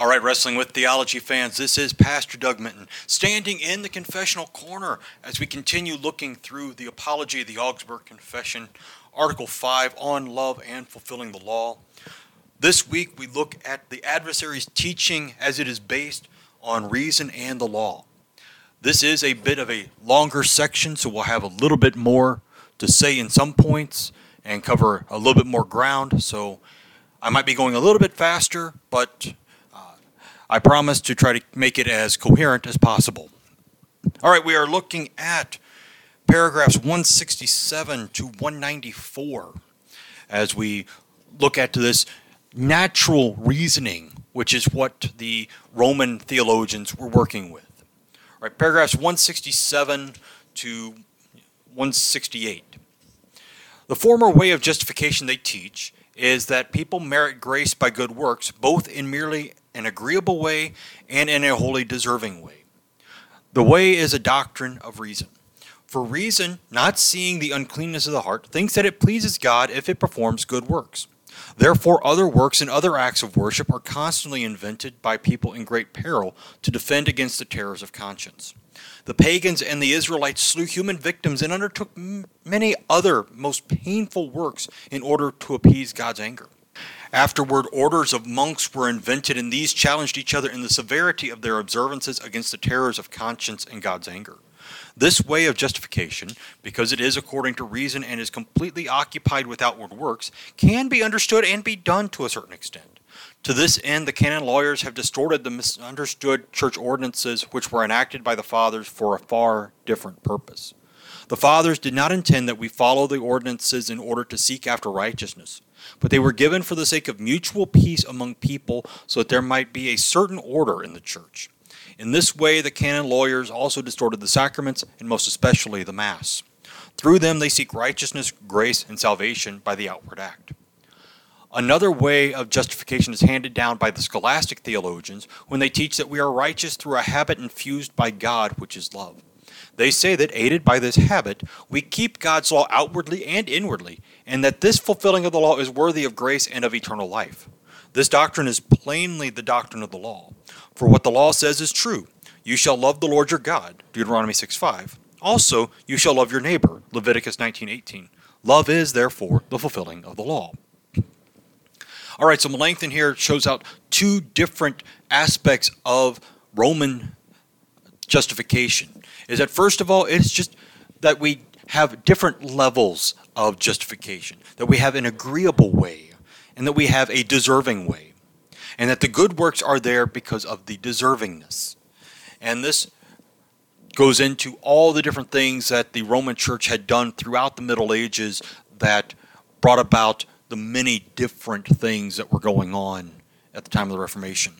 All right, Wrestling with Theology fans, this is Pastor Doug Minton standing in the confessional corner as we continue looking through the Apology of the Augsburg Confession, Article 5 on love and fulfilling the law. This week we look at the adversary's teaching as it is based on reason and the law. This is a bit of a longer section, so we'll have a little bit more to say in some points and cover a little bit more ground. So I might be going a little bit faster, but I promise to try to make it as coherent as possible. All right, we are looking at paragraphs 167 to 194 as we look at this natural reasoning, which is what the Roman theologians were working with. All right, paragraphs 167 to 168. The former way of justification they teach is that people merit grace by good works, both in merely an agreeable way and in a wholly deserving way. The way is a doctrine of reason. For reason, not seeing the uncleanness of the heart, thinks that it pleases God if it performs good works. Therefore, other works and other acts of worship are constantly invented by people in great peril to defend against the terrors of conscience. The pagans and the Israelites slew human victims and undertook many other most painful works in order to appease God's anger. Afterward, orders of monks were invented, and these challenged each other in the severity of their observances against the terrors of conscience and God's anger. This way of justification, because it is according to reason and is completely occupied with outward works, can be understood and be done to a certain extent. To this end, the canon lawyers have distorted the misunderstood church ordinances which were enacted by the fathers for a far different purpose. The fathers did not intend that we follow the ordinances in order to seek after righteousness but they were given for the sake of mutual peace among people so that there might be a certain order in the church. In this way, the canon lawyers also distorted the sacraments, and most especially the Mass. Through them, they seek righteousness, grace, and salvation by the outward act. Another way of justification is handed down by the scholastic theologians when they teach that we are righteous through a habit infused by God, which is love. They say that aided by this habit, we keep God's law outwardly and inwardly, and that this fulfilling of the law is worthy of grace and of eternal life. This doctrine is plainly the doctrine of the law. For what the law says is true. You shall love the Lord your God, Deuteronomy 6 5. Also, you shall love your neighbor, Leviticus 19:18. Love is, therefore, the fulfilling of the law. All right, so Melanchthon here shows out two different aspects of Roman justification is that first of all, it's just that we have different levels of justification, that we have an agreeable way, and that we have a deserving way, and that the good works are there because of the deservingness. And this goes into all the different things that the Roman Church had done throughout the Middle Ages that brought about the many different things that were going on at the time of the Reformation.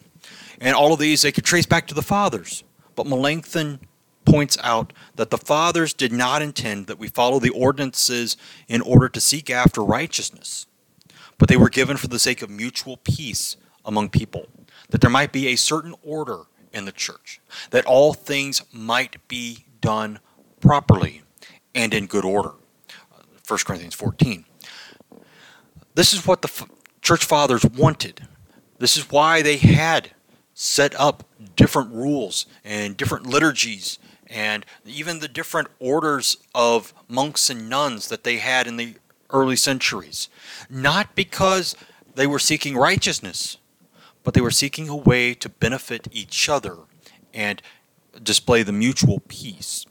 And all of these they could trace back to the fathers. But Melanchthon points out that the fathers did not intend that we follow the ordinances in order to seek after righteousness, but they were given for the sake of mutual peace among people, that there might be a certain order in the church, that all things might be done properly and in good order. 1 Corinthians 14. This is what the f- church fathers wanted. This is why they had set up different rules and different liturgies and even the different orders of monks and nuns that they had in the early centuries. Not because they were seeking righteousness, but they were seeking a way to benefit each other and display the mutual peace.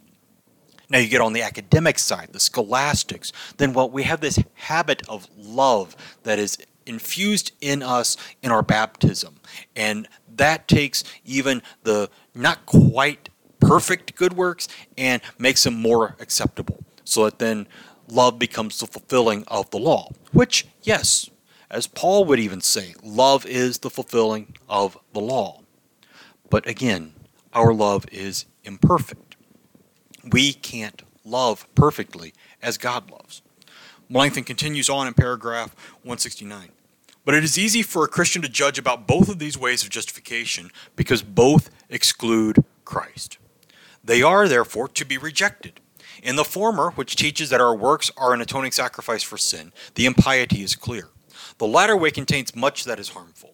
Now you get on the academic side, the scholastics, then well, we have this habit of love that is infused in us in our baptism. And that takes even the not quite perfect good works and makes them more acceptable. So that then love becomes the fulfilling of the law. Which, yes, as Paul would even say, love is the fulfilling of the law. But again, our love is imperfect. We can't love perfectly as God loves. Melanchthon continues on in paragraph 169. But it is easy for a Christian to judge about both of these ways of justification because both exclude Christ. They are, therefore, to be rejected. In the former, which teaches that our works are an atoning sacrifice for sin, the impiety is clear. The latter way contains much that is harmful.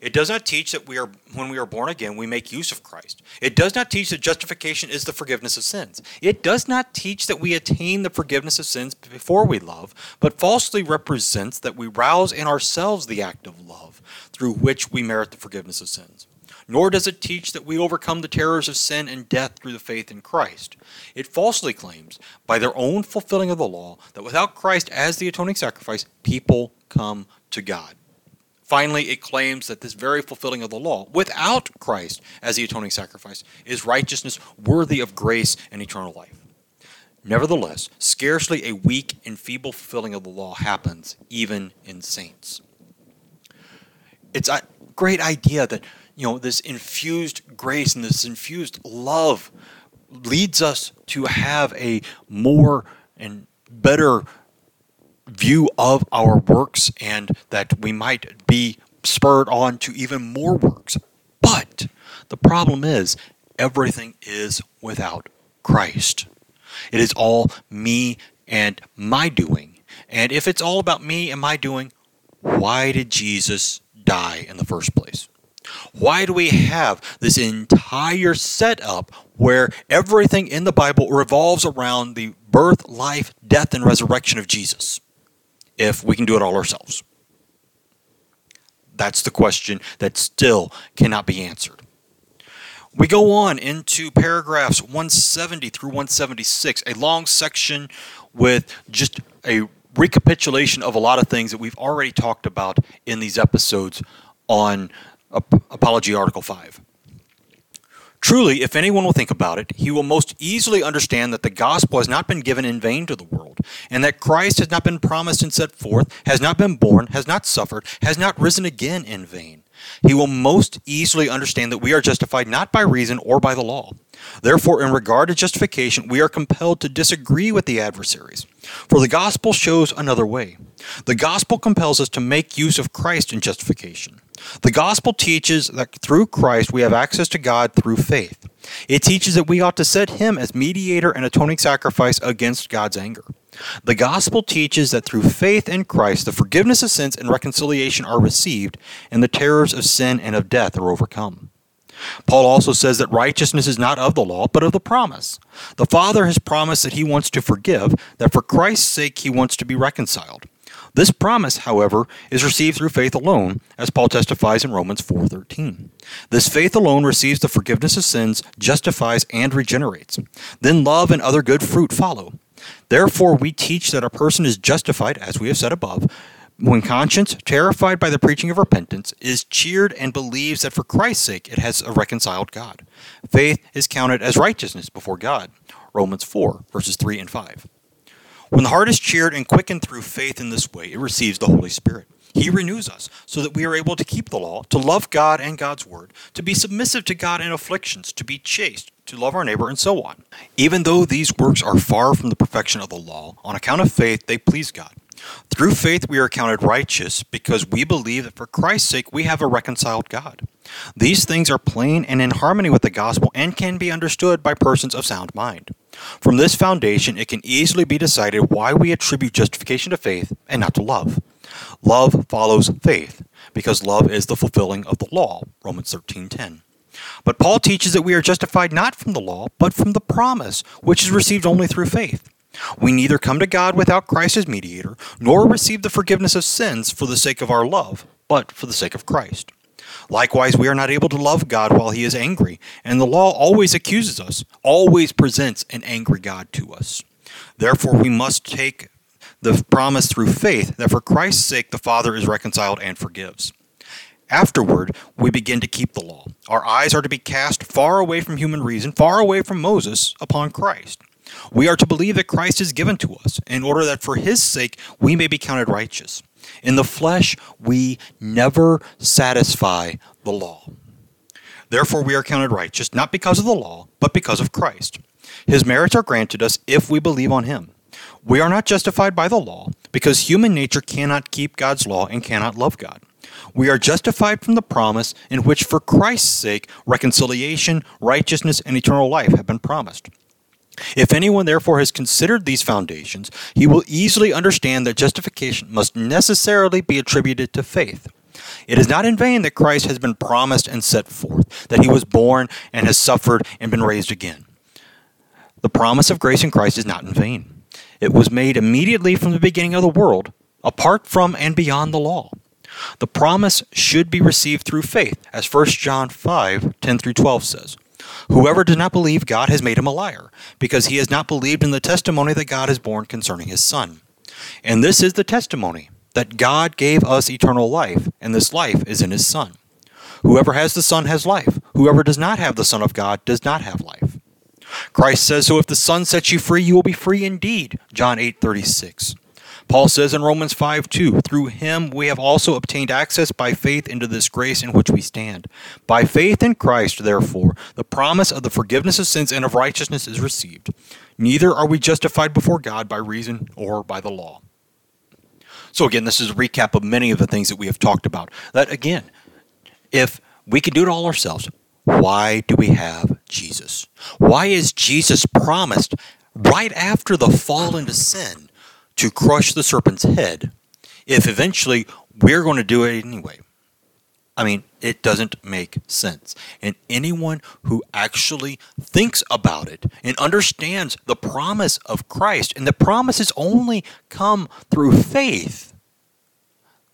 It does not teach that we are when we are born again we make use of Christ. It does not teach that justification is the forgiveness of sins. It does not teach that we attain the forgiveness of sins before we love, but falsely represents that we rouse in ourselves the act of love through which we merit the forgiveness of sins. Nor does it teach that we overcome the terrors of sin and death through the faith in Christ. It falsely claims, by their own fulfilling of the law, that without Christ as the atoning sacrifice, people come to God. Finally, it claims that this very fulfilling of the law, without Christ as the atoning sacrifice, is righteousness worthy of grace and eternal life. Nevertheless, scarcely a weak and feeble fulfilling of the law happens, even in saints. It's a great idea that you know this infused grace and this infused love leads us to have a more and better view of our works and that we might be spurred on to even more works. But the problem is, everything is without Christ. It is all me and my doing. And if it's all about me and my doing, why did Jesus die in the first place? Why do we have this entire setup where everything in the Bible revolves around the birth, life, death, and resurrection of Jesus? If we can do it all ourselves? That's the question that still cannot be answered. We go on into paragraphs 170 through 176, a long section with just a recapitulation of a lot of things that we've already talked about in these episodes on Apology Article 5. Truly, if anyone will think about it, he will most easily understand that the gospel has not been given in vain to the world, and that Christ has not been promised and set forth, has not been born, has not suffered, has not risen again in vain. He will most easily understand that we are justified not by reason or by the law. Therefore, in regard to justification, we are compelled to disagree with the adversaries. For the gospel shows another way. The gospel compels us to make use of Christ in justification. The gospel teaches that through Christ we have access to God through faith. It teaches that we ought to set him as mediator and atoning sacrifice against God's anger. The gospel teaches that through faith in Christ the forgiveness of sins and reconciliation are received, and the terrors of sin and of death are overcome. Paul also says that righteousness is not of the law, but of the promise. The Father has promised that he wants to forgive, that for Christ's sake he wants to be reconciled. This promise, however, is received through faith alone, as Paul testifies in Romans 4:13. This faith alone receives the forgiveness of sins, justifies and regenerates. Then love and other good fruit follow. Therefore we teach that a person is justified, as we have said above, when conscience, terrified by the preaching of repentance, is cheered and believes that for Christ's sake it has a reconciled God. Faith is counted as righteousness before God. Romans 4, verses 3 and 5. When the heart is cheered and quickened through faith in this way, it receives the Holy Spirit. He renews us so that we are able to keep the law, to love God and God's word, to be submissive to God in afflictions, to be chaste, to love our neighbor, and so on. Even though these works are far from the perfection of the law, on account of faith they please God. Through faith we are counted righteous because we believe that for Christ's sake we have a reconciled God. These things are plain and in harmony with the gospel and can be understood by persons of sound mind. From this foundation, it can easily be decided why we attribute justification to faith and not to love. Love follows faith, because love is the fulfilling of the law, Romans 13:10. But Paul teaches that we are justified not from the law, but from the promise, which is received only through faith. We neither come to God without Christ as mediator, nor receive the forgiveness of sins for the sake of our love, but for the sake of Christ. Likewise, we are not able to love God while he is angry, and the law always accuses us, always presents an angry God to us. Therefore, we must take the promise through faith that for Christ's sake the Father is reconciled and forgives. Afterward, we begin to keep the law. Our eyes are to be cast far away from human reason, far away from Moses, upon Christ. We are to believe that Christ is given to us in order that for his sake we may be counted righteous. In the flesh, we never satisfy the law. Therefore, we are counted righteous, not because of the law, but because of Christ. His merits are granted us if we believe on him. We are not justified by the law, because human nature cannot keep God's law and cannot love God. We are justified from the promise in which, for Christ's sake, reconciliation, righteousness, and eternal life have been promised. If anyone therefore has considered these foundations, he will easily understand that justification must necessarily be attributed to faith. It is not in vain that Christ has been promised and set forth, that he was born and has suffered and been raised again. The promise of grace in Christ is not in vain. It was made immediately from the beginning of the world, apart from and beyond the law. The promise should be received through faith, as 1 John 5 10 through 12 says. Whoever does not believe God has made him a liar, because he has not believed in the testimony that God has borne concerning his Son. And this is the testimony that God gave us eternal life, and this life is in his Son. Whoever has the Son has life. Whoever does not have the Son of God does not have life. Christ says, So if the Son sets you free, you will be free indeed. John 8 36. Paul says in Romans 5 2, Through him we have also obtained access by faith into this grace in which we stand. By faith in Christ, therefore, the promise of the forgiveness of sins and of righteousness is received. Neither are we justified before God by reason or by the law. So, again, this is a recap of many of the things that we have talked about. That, again, if we can do it all ourselves, why do we have Jesus? Why is Jesus promised right after the fall into sin to crush the serpent's head if eventually we're going to do it anyway? I mean, it doesn't make sense. And anyone who actually thinks about it and understands the promise of Christ, and the promises only come through faith,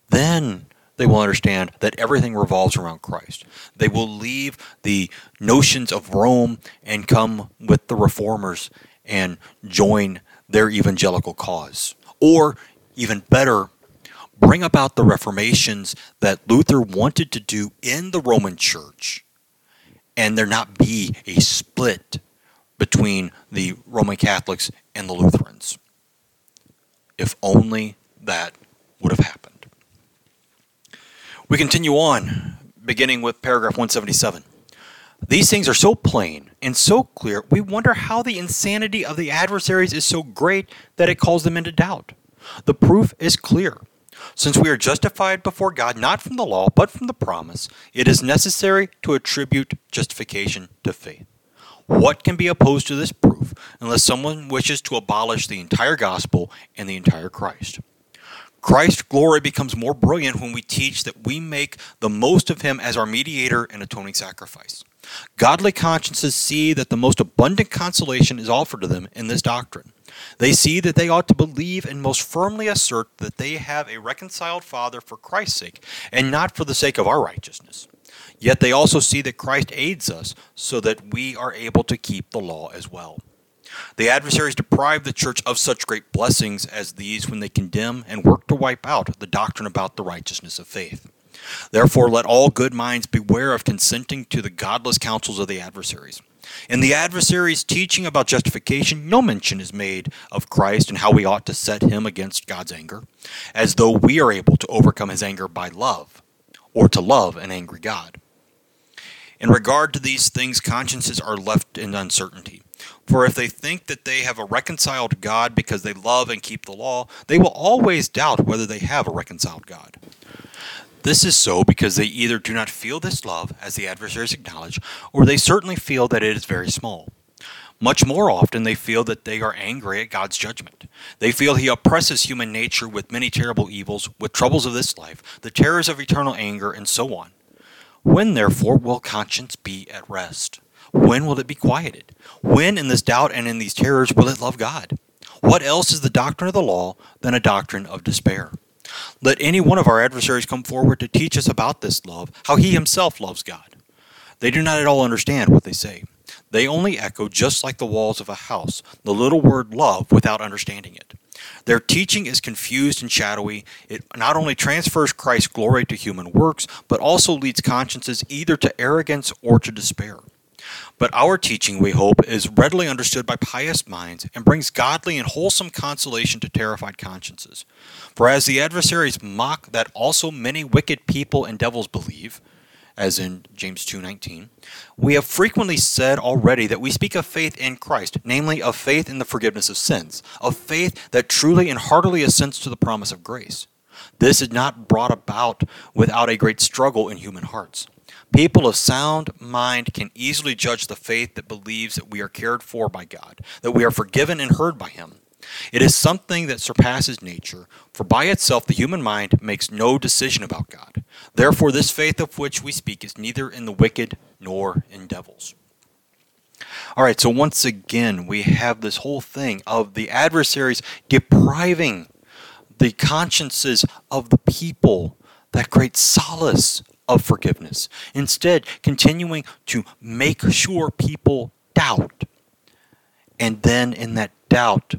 then they will understand that everything revolves around Christ. They will leave the notions of Rome and come with the reformers and join their evangelical cause. Or, even better, bring about the reformations that Luther wanted to do in the Roman Church, and there not be a split between the Roman Catholics and the Lutherans. If only that would have happened. We continue on, beginning with paragraph 177. These things are so plain and so clear, we wonder how the insanity of the adversaries is so great that it calls them into doubt. The proof is clear. Since we are justified before God not from the law, but from the promise, it is necessary to attribute justification to faith. What can be opposed to this proof unless someone wishes to abolish the entire gospel and the entire Christ? Christ's glory becomes more brilliant when we teach that we make the most of him as our mediator and atoning sacrifice. Godly consciences see that the most abundant consolation is offered to them in this doctrine. They see that they ought to believe and most firmly assert that they have a reconciled Father for Christ's sake, and not for the sake of our righteousness. Yet they also see that Christ aids us so that we are able to keep the law as well. The adversaries deprive the church of such great blessings as these when they condemn and work to wipe out the doctrine about the righteousness of faith. Therefore, let all good minds beware of consenting to the godless counsels of the adversaries. In the adversary's teaching about justification, no mention is made of Christ and how we ought to set him against God's anger, as though we are able to overcome his anger by love, or to love an angry God. In regard to these things, consciences are left in uncertainty. For if they think that they have a reconciled God because they love and keep the law, they will always doubt whether they have a reconciled God. This is so because they either do not feel this love, as the adversaries acknowledge, or they certainly feel that it is very small. Much more often, they feel that they are angry at God's judgment. They feel He oppresses human nature with many terrible evils, with troubles of this life, the terrors of eternal anger, and so on. When, therefore, will conscience be at rest? When will it be quieted? When, in this doubt and in these terrors, will it love God? What else is the doctrine of the law than a doctrine of despair? Let any one of our adversaries come forward to teach us about this love, how he himself loves God. They do not at all understand what they say. They only echo, just like the walls of a house, the little word love without understanding it. Their teaching is confused and shadowy. It not only transfers Christ's glory to human works, but also leads consciences either to arrogance or to despair. But our teaching, we hope, is readily understood by pious minds and brings godly and wholesome consolation to terrified consciences. For as the adversaries mock that also many wicked people and devils believe, as in James 2:19, we have frequently said already that we speak of faith in Christ, namely of faith in the forgiveness of sins, of faith that truly and heartily assents to the promise of grace. This is not brought about without a great struggle in human hearts. People of sound mind can easily judge the faith that believes that we are cared for by God, that we are forgiven and heard by Him. It is something that surpasses nature, for by itself the human mind makes no decision about God. Therefore, this faith of which we speak is neither in the wicked nor in devils. All right, so once again, we have this whole thing of the adversaries depriving the consciences of the people that great solace of forgiveness. Instead, continuing to make sure people doubt. And then in that doubt,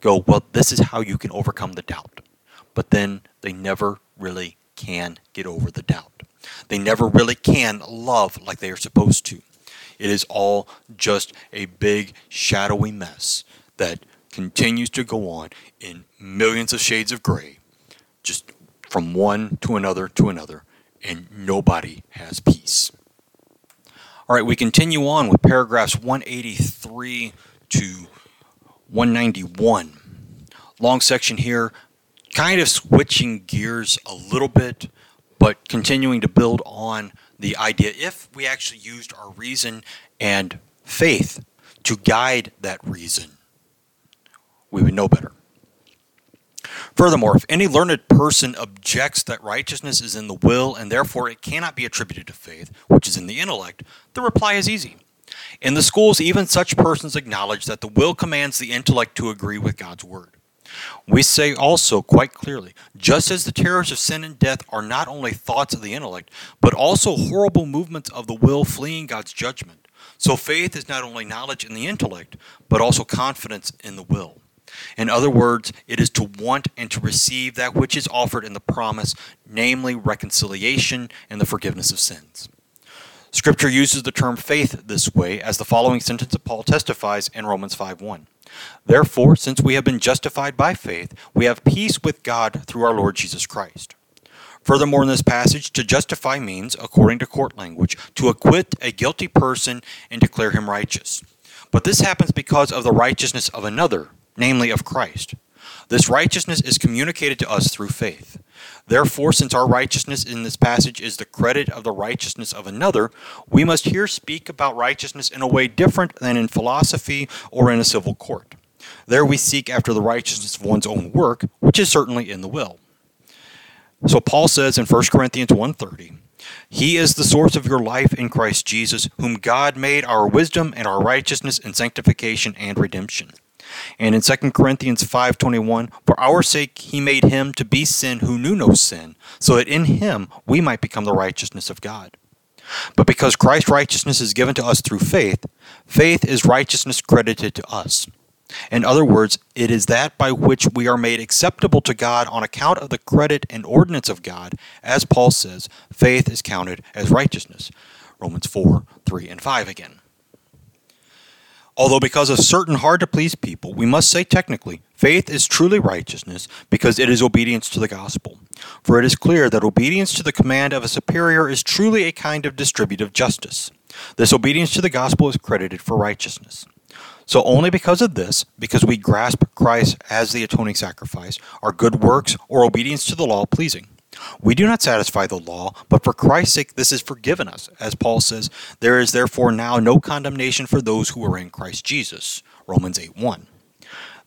go, well, this is how you can overcome the doubt. But then they never really can get over the doubt. They never really can love like they are supposed to. It is all just a big, shadowy mess that continues to go on in millions of shades of gray, just from one to another to another, and nobody has peace. All right, we continue on with paragraphs 183 to 191. Long section here, kind of switching gears a little bit, but continuing to build on the idea if we actually used our reason and faith to guide that reason, we would know better. Furthermore, if any learned person objects that righteousness is in the will and therefore it cannot be attributed to faith, which is in the intellect, the reply is easy. In the schools, even such persons acknowledge that the will commands the intellect to agree with God's word. We say also quite clearly just as the terrors of sin and death are not only thoughts of the intellect, but also horrible movements of the will fleeing God's judgment, so faith is not only knowledge in the intellect, but also confidence in the will. In other words, it is to want and to receive that which is offered in the promise, namely reconciliation and the forgiveness of sins. Scripture uses the term faith this way, as the following sentence of Paul testifies in Romans 5 1. Therefore, since we have been justified by faith, we have peace with God through our Lord Jesus Christ. Furthermore, in this passage, to justify means, according to court language, to acquit a guilty person and declare him righteous. But this happens because of the righteousness of another, namely of Christ. This righteousness is communicated to us through faith. Therefore, since our righteousness in this passage is the credit of the righteousness of another, we must here speak about righteousness in a way different than in philosophy or in a civil court. There we seek after the righteousness of one's own work, which is certainly in the will. So Paul says in 1 Corinthians 1:30, he is the source of your life in Christ Jesus, whom God made our wisdom and our righteousness and sanctification and redemption. And in 2 Corinthians 5:21, for our sake he made him to be sin who knew no sin, so that in him we might become the righteousness of God. But because Christ's righteousness is given to us through faith, faith is righteousness credited to us. In other words, it is that by which we are made acceptable to God on account of the credit and ordinance of God. As Paul says, faith is counted as righteousness. Romans 4 3 and 5 again. Although, because of certain hard to please people, we must say technically, faith is truly righteousness because it is obedience to the gospel. For it is clear that obedience to the command of a superior is truly a kind of distributive justice. This obedience to the gospel is credited for righteousness. So, only because of this, because we grasp Christ as the atoning sacrifice, are good works or obedience to the law pleasing. We do not satisfy the law, but for Christ's sake this is forgiven us. As Paul says, there is therefore now no condemnation for those who are in Christ Jesus. Romans 8 1.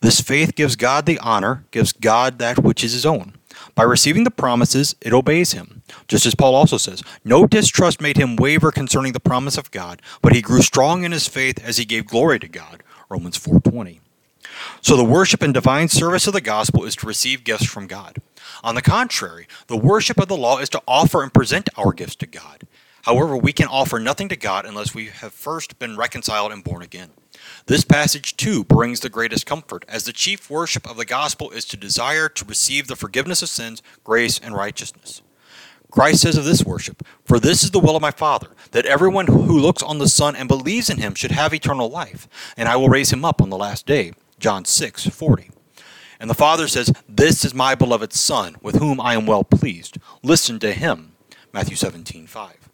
This faith gives God the honor, gives God that which is his own. By receiving the promises, it obeys him. Just as Paul also says, no distrust made him waver concerning the promise of God, but he grew strong in his faith as he gave glory to God. Romans 4:20. So the worship and divine service of the gospel is to receive gifts from God. On the contrary, the worship of the law is to offer and present our gifts to God. However, we can offer nothing to God unless we have first been reconciled and born again. This passage, too, brings the greatest comfort, as the chief worship of the gospel is to desire to receive the forgiveness of sins, grace, and righteousness. Christ says of this worship, For this is the will of my Father, that everyone who looks on the Son and believes in him should have eternal life, and I will raise him up on the last day. John 6 40. And the Father says, This is my beloved Son, with whom I am well pleased. Listen to him. Matthew 17 5.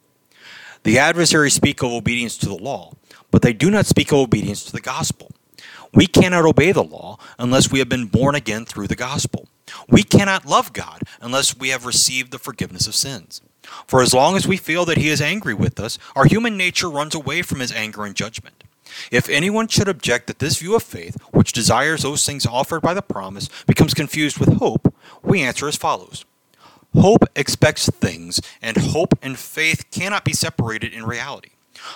The adversaries speak of obedience to the law, but they do not speak of obedience to the gospel. We cannot obey the law unless we have been born again through the gospel. We cannot love God unless we have received the forgiveness of sins. For as long as we feel that He is angry with us, our human nature runs away from His anger and judgment. If anyone should object that this view of faith, which desires those things offered by the promise, becomes confused with hope, we answer as follows Hope expects things, and hope and faith cannot be separated in reality.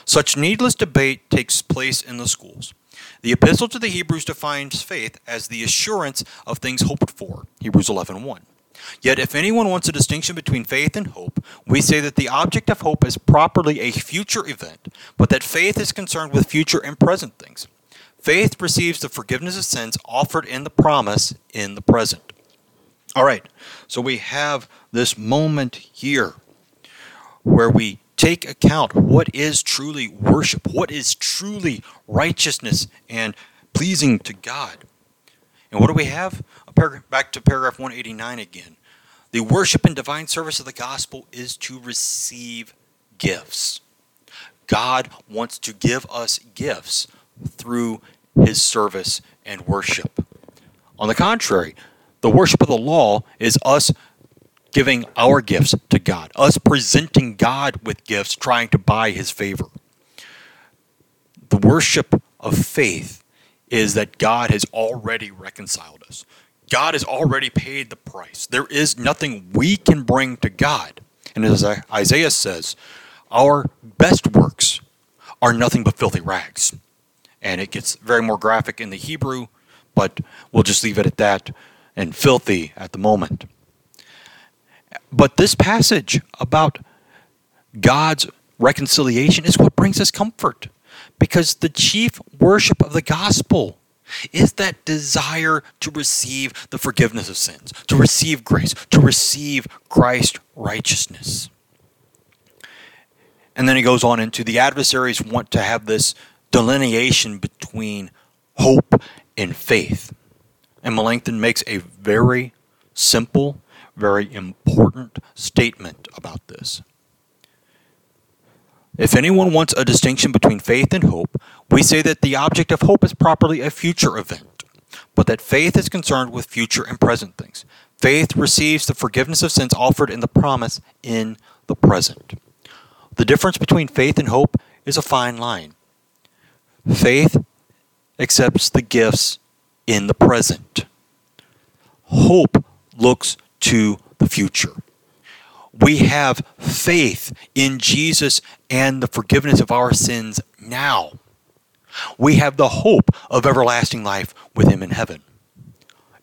Such needless debate takes place in the schools. The epistle to the Hebrews defines faith as the assurance of things hoped for, Hebrews 11:1. Yet if anyone wants a distinction between faith and hope, we say that the object of hope is properly a future event, but that faith is concerned with future and present things. Faith receives the forgiveness of sins offered in the promise in the present. All right, so we have this moment here where we take account what is truly worship, what is truly righteousness and pleasing to God. And what do we have? Back to paragraph 189 again. The worship and divine service of the gospel is to receive gifts. God wants to give us gifts through his service and worship. On the contrary, the worship of the law is us giving our gifts to God, us presenting God with gifts, trying to buy his favor. The worship of faith is that God has already reconciled us. God has already paid the price. There is nothing we can bring to God. And as Isaiah says, our best works are nothing but filthy rags. And it gets very more graphic in the Hebrew, but we'll just leave it at that and filthy at the moment. But this passage about God's reconciliation is what brings us comfort because the chief worship of the gospel is that desire to receive the forgiveness of sins, to receive grace, to receive Christ's righteousness. And then he goes on into the adversaries want to have this delineation between hope and faith. And Melanchthon makes a very simple, very important statement about this. If anyone wants a distinction between faith and hope, we say that the object of hope is properly a future event, but that faith is concerned with future and present things. Faith receives the forgiveness of sins offered in the promise in the present. The difference between faith and hope is a fine line. Faith accepts the gifts in the present. Hope looks to the future. We have faith in Jesus and the forgiveness of our sins now. We have the hope of everlasting life with Him in heaven.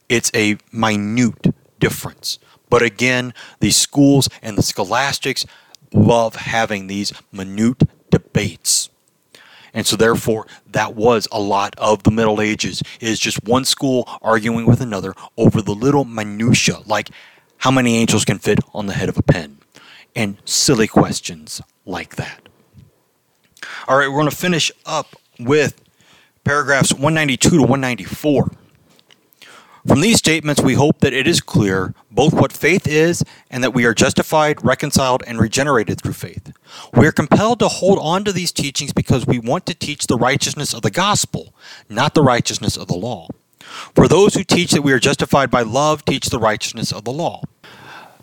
It's a minute difference. But again, the schools and the scholastics love having these minute debates. And so therefore that was a lot of the Middle Ages is just one school arguing with another over the little minutia like how many angels can fit on the head of a pen and silly questions like that. All right, we're going to finish up with paragraphs 192 to 194. From these statements, we hope that it is clear both what faith is and that we are justified, reconciled, and regenerated through faith. We are compelled to hold on to these teachings because we want to teach the righteousness of the gospel, not the righteousness of the law. For those who teach that we are justified by love teach the righteousness of the law.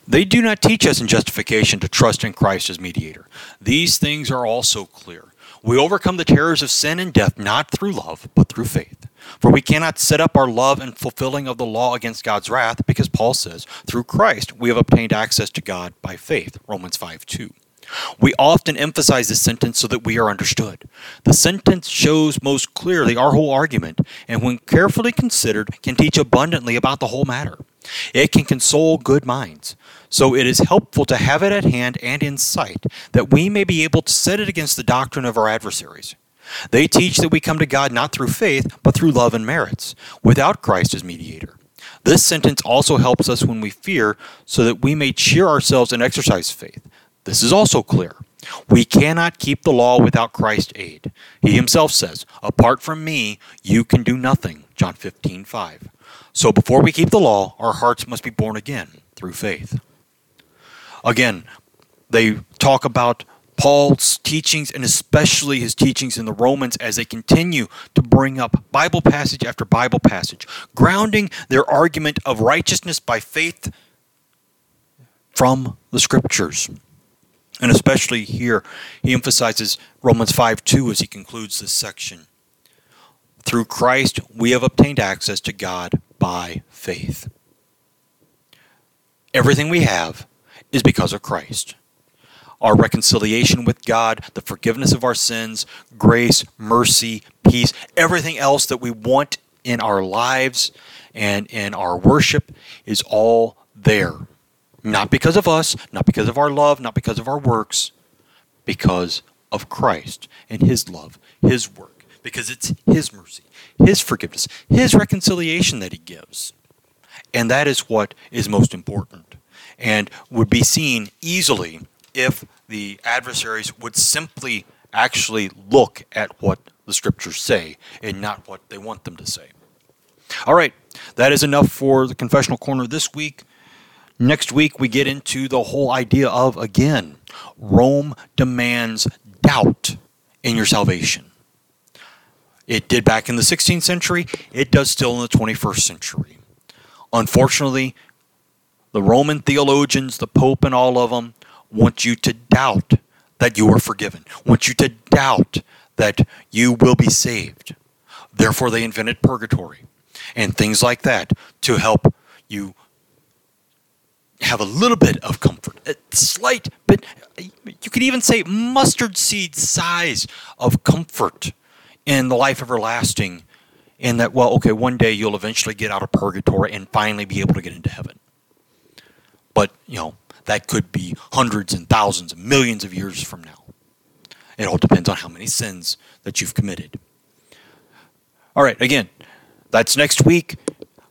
They do not teach us in justification to trust in Christ as mediator. These things are also clear. We overcome the terrors of sin and death not through love, but through faith. For we cannot set up our love and fulfilling of the law against God's wrath, because Paul says, through Christ we have obtained access to God by faith. Romans 5 2. We often emphasize this sentence so that we are understood. The sentence shows most clearly our whole argument, and when carefully considered, can teach abundantly about the whole matter. It can console good minds. So it is helpful to have it at hand and in sight, that we may be able to set it against the doctrine of our adversaries. They teach that we come to God not through faith, but through love and merits, without Christ as mediator. This sentence also helps us when we fear, so that we may cheer ourselves and exercise faith. This is also clear. We cannot keep the law without Christ's aid. He himself says, Apart from me, you can do nothing. John 15, 5. So before we keep the law, our hearts must be born again through faith. Again, they talk about Paul's teachings and especially his teachings in the Romans as they continue to bring up Bible passage after Bible passage, grounding their argument of righteousness by faith from the scriptures. And especially here, he emphasizes Romans 5 2 as he concludes this section. through Christ, we have obtained access to God by faith. Everything we have is because of Christ. Our reconciliation with God, the forgiveness of our sins, grace, mercy, peace, everything else that we want in our lives and in our worship is all there. Not because of us, not because of our love, not because of our works, because of Christ and His love, His work, because it's His mercy, His forgiveness, His reconciliation that He gives. And that is what is most important and would be seen easily if the adversaries would simply actually look at what the scriptures say and not what they want them to say. All right, that is enough for the confessional corner this week. Next week, we get into the whole idea of, again, Rome demands doubt in your salvation. It did back in the 16th century, it does still in the 21st century. Unfortunately, the Roman theologians, the Pope, and all of them want you to doubt that you are forgiven, want you to doubt that you will be saved. Therefore, they invented purgatory and things like that to help you have a little bit of comfort, a slight bit, you could even say mustard seed size of comfort in the life everlasting. In that, well, okay, one day you'll eventually get out of purgatory and finally be able to get into heaven. But, you know, that could be hundreds and thousands and millions of years from now. It all depends on how many sins that you've committed. All right, again, that's next week.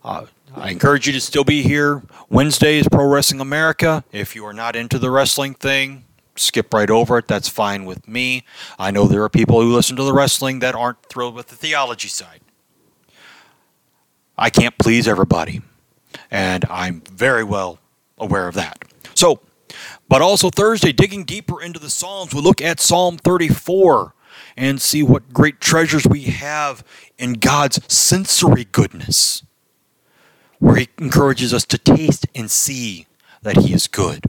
Uh, I encourage you to still be here. Wednesday is Pro Wrestling America. If you are not into the wrestling thing, skip right over it. That's fine with me. I know there are people who listen to the wrestling that aren't thrilled with the theology side. I can't please everybody, and I'm very well aware of that. So, but also Thursday, digging deeper into the Psalms, we look at Psalm 34 and see what great treasures we have in God's sensory goodness, where He encourages us to taste and see that He is good.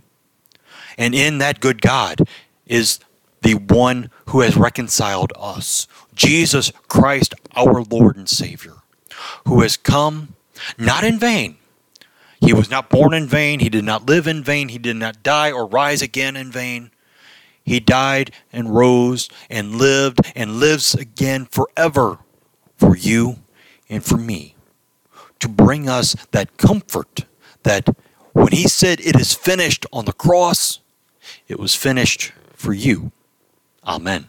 And in that good God is the one who has reconciled us, Jesus Christ, our Lord and Savior, who has come not in vain, he was not born in vain. He did not live in vain. He did not die or rise again in vain. He died and rose and lived and lives again forever for you and for me to bring us that comfort that when he said it is finished on the cross, it was finished for you. Amen.